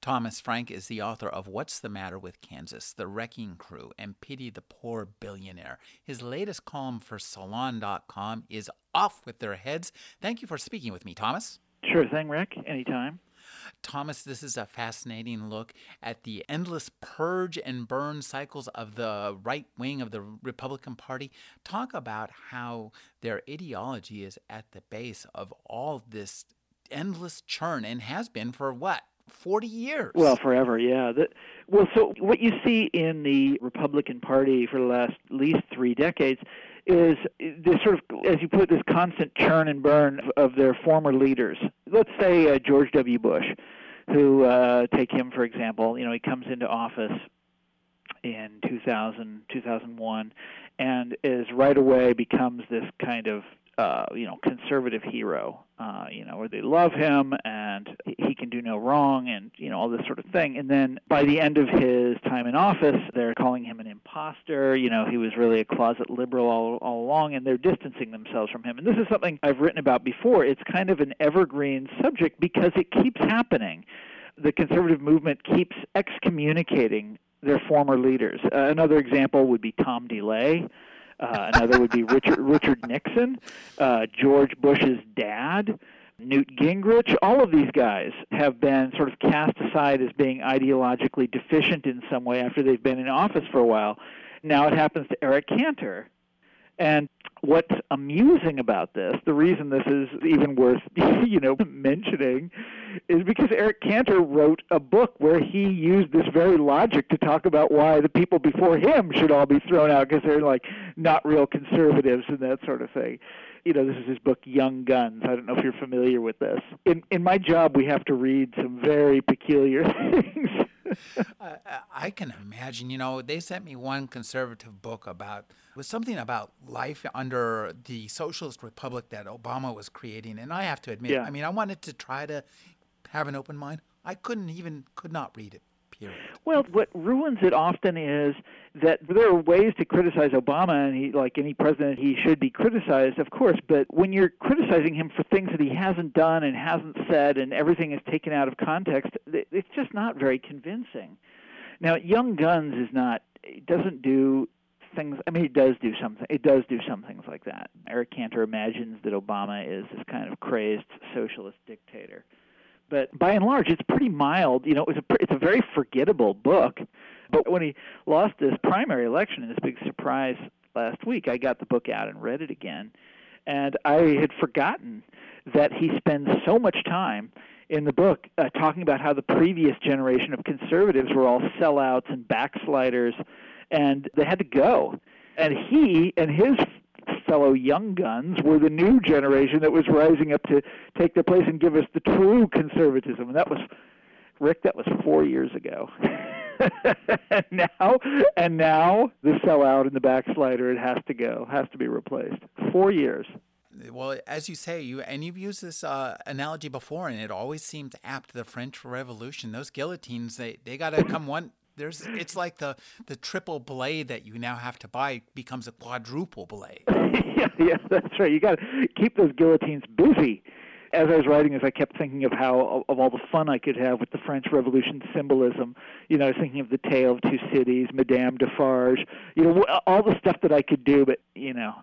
Thomas Frank is the author of What's the Matter with Kansas, The Wrecking Crew, and Pity the Poor Billionaire. His latest column for Salon.com is Off with Their Heads. Thank you for speaking with me, Thomas. Sure thing, Rick. Anytime. Thomas, this is a fascinating look at the endless purge and burn cycles of the right wing of the Republican Party. Talk about how their ideology is at the base of all this endless churn and has been for what? 40 years. Well, forever, yeah. The, well, so what you see in the Republican Party for the last at least three decades is this sort of, as you put, it, this constant churn and burn of their former leaders. Let's say uh, George W. Bush, who uh, take him for example. You know, he comes into office in 2000, 2001, and is right away becomes this kind of uh, you know conservative hero, uh, you know, where they love him and he can do no wrong, and you know all this sort of thing. And then by the end of his time in office, they're calling him an imposter. You know, he was really a closet liberal all, all along, and they're distancing themselves from him. And this is something I've written about before. It's kind of an evergreen subject because it keeps happening. The conservative movement keeps excommunicating their former leaders. Uh, another example would be Tom DeLay uh, another would be Richard Richard Nixon, uh, George Bush's dad, Newt Gingrich. All of these guys have been sort of cast aside as being ideologically deficient in some way after they've been in office for a while. Now it happens to Eric Cantor. And what's amusing about this, the reason this is even worth you know mentioning, is because Eric Cantor wrote a book where he used this very logic to talk about why the people before him should all be thrown out because they're like not real conservatives and that sort of thing. You know, this is his book Young Guns. I don't know if you're familiar with this. In in my job, we have to read some very peculiar things. I can imagine. You know, they sent me one conservative book about was something about life under the socialist republic that Obama was creating, and I have to admit, yeah. I mean, I wanted to try to have an open mind. I couldn't even could not read it. Period. Well, what ruins it often is that there are ways to criticize Obama, and he, like any president, he should be criticized, of course. But when you're criticizing him for things that he hasn't done and hasn't said, and everything is taken out of context, it's just not very convincing. Now, Young Guns is not it doesn't do things. I mean, it does do something. It does do some things like that. Eric Cantor imagines that Obama is this kind of crazed socialist dictator but by and large, it's pretty mild. You know, it's a it's a very forgettable book. But when he lost this primary election in this big surprise last week, I got the book out and read it again, and I had forgotten that he spends so much time in the book uh, talking about how the previous generation of conservatives were all sellouts and backsliders, and they had to go. And he and his fellow young guns were the new generation that was rising up to take their place and give us the true conservatism. And that was, Rick, that was four years ago. and now, and now the sellout and the backslider, it has to go, has to be replaced. Four years. Well, as you say, you and you've used this uh, analogy before, and it always seems apt. The French Revolution, those guillotines, they they got to come one there's it's like the the triple blade that you now have to buy becomes a quadruple blade. yeah, yeah, that's right. You got to keep those guillotines busy. As I was writing this, I kept thinking of how of all the fun I could have with the French Revolution symbolism. You know, I was thinking of the Tale of Two Cities, Madame Defarge. You know, all the stuff that I could do, but you know,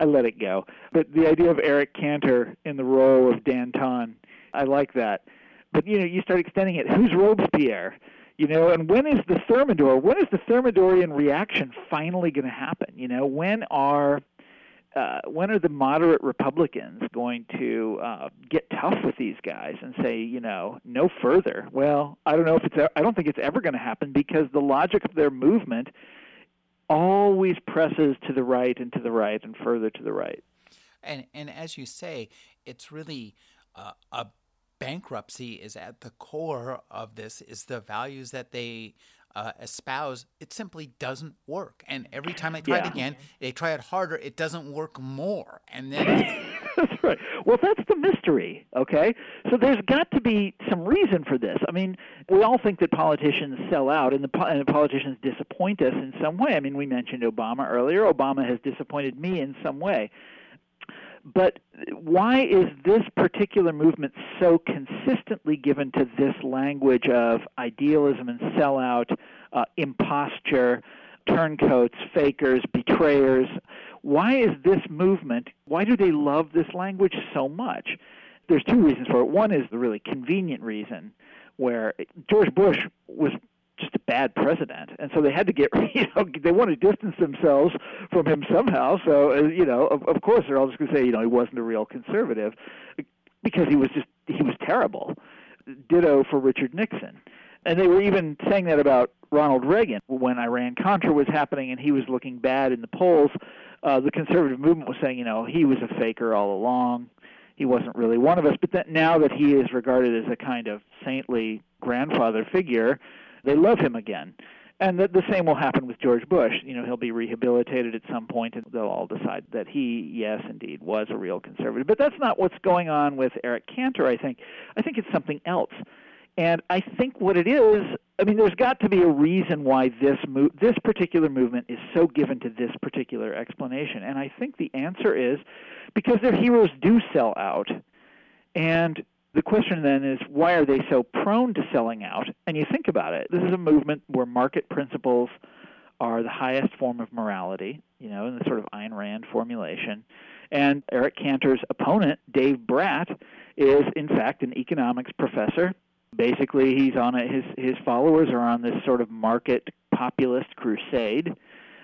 I let it go. But the idea of Eric Cantor in the role of Danton, I like that. But you know, you start extending it. Who's Robespierre? You know, and when is the Thermidor? When is the Thermidorian reaction finally going to happen? You know, when are uh, when are the moderate Republicans going to uh, get tough with these guys and say, you know, no further? Well, I don't know if it's. I don't think it's ever going to happen because the logic of their movement always presses to the right and to the right and further to the right. And and as you say, it's really uh, a bankruptcy is at the core of this is the values that they uh, espouse, it simply doesn't work. And every time they try Yeah. it again, they try it harder, it doesn't work more. And then That's right. Well, that's the mystery, okay? So there's got to be some reason for this. I mean, we all think that politicians sell out and the, and the politicians disappoint us in some way. I mean, we mentioned Obama earlier. Obama has disappointed me in some way. But why is this particular movement so consistently given to this language of idealism and sellout, uh, imposture, turncoats, fakers, betrayers? Why is this movement, why do they love this language so much? There's two reasons for it. One is the really convenient reason, where George Bush was just a bad president, and so they had to get you know they want to distance themselves from him somehow. So uh, you know, of, of course, they're all just going to say you know he wasn't a real conservative because he was just he was terrible. Ditto for Richard Nixon, and they were even saying that about Ronald Reagan when Iran Contra was happening and he was looking bad in the polls. Uh, the conservative movement was saying you know he was a faker all along. He wasn't really one of us, but that now that he is regarded as a kind of saintly grandfather figure, they love him again. And the, the same will happen with George Bush. You know, he'll be rehabilitated at some point, and they'll all decide that he, yes, indeed, was a real conservative. But that's not what's going on with Eric Cantor. I think. I think it's something else. And I think what it is, I mean, there's got to be a reason why this mo- this particular movement is so given to this particular explanation. And I think the answer is because their heroes do sell out. And the question then is why are they so prone to selling out? And you think about it. This is a movement where market principles are the highest form of morality, you know, in the sort of Ayn Rand formulation. And Eric Cantor's opponent, Dave Brat, is in fact an economics professor. Basically, he's on a, his his followers are on this sort of market populist crusade.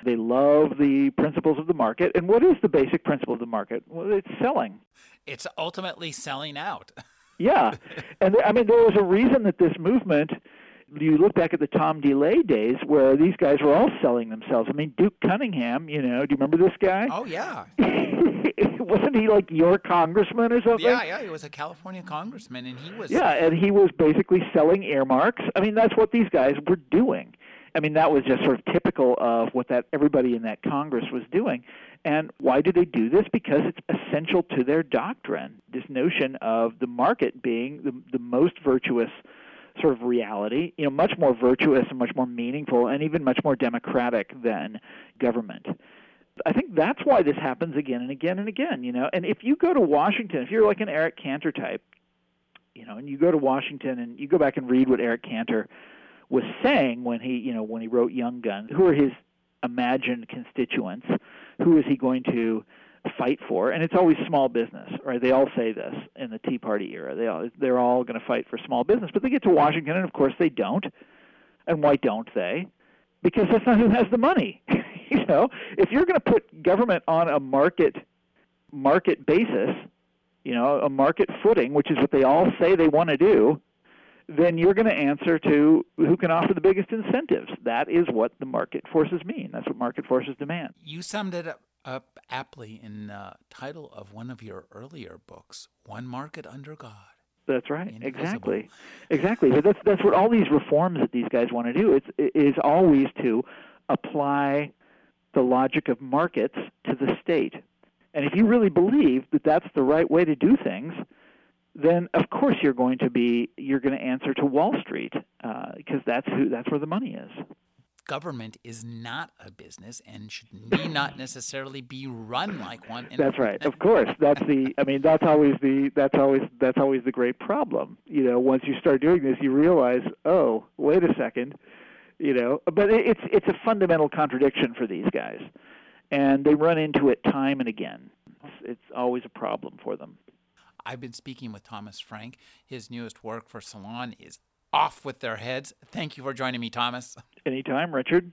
They love the principles of the market. And what is the basic principle of the market? Well, it's selling. it's ultimately selling out. Yeah, and I mean there was a reason that this movement. You look back at the Tom DeLay days where these guys were all selling themselves. I mean Duke Cunningham, you know, do you remember this guy? Oh yeah. Wasn't he like your congressman or something? Yeah, yeah, he was a California congressman and he was Yeah, and he was basically selling earmarks. I mean, that's what these guys were doing. I mean, that was just sort of typical of what that everybody in that Congress was doing. And why do they do this? Because it's essential to their doctrine. This notion of the market being the, the most virtuous sort of reality, you know, much more virtuous and much more meaningful and even much more democratic than government. I think that's why this happens again and again and again, you know. And if you go to Washington, if you're like an Eric Cantor type, you know, and you go to Washington and you go back and read what Eric Cantor was saying when he, you know, when he wrote Young Guns, who are his imagined constituents? Who is he going to fight for? And it's always small business, right? They all say this in the Tea Party era. They all, they're all going to fight for small business, but they get to Washington, and of course they don't. And why don't they? Because that's not who has the money. you know, if you're going to put government on a market market basis, you know, a market footing, which is what they all say they want to do, then you're going to answer to who can offer the biggest incentives. That is what the market forces mean. That's what market forces demand. You summed it up, up aptly in the title of one of your earlier books, One Market Under God. That's right. Invisible. Exactly. Exactly. But that's that's what all these reforms that these guys want to do. is is always to apply the logic of markets to the state. And if you really believe that that's the right way to do things, then of course you're going to be you're going to answer to Wall Street uh, because that's who that's where the money is. Government is not a business and should not necessarily be run like one. And That's right. Of course, that's the. I mean, that's always the. That's always that's always the great problem. You know, once you start doing this, you realize, oh, wait a second. You know, but it- it's it's a fundamental contradiction for these guys, and they run into it time and again. It's, it's always a problem for them. I've been speaking with Thomas Frank. His newest work for Salon is Off with Their Heads. Thank you for joining me, Thomas. Anytime, Richard.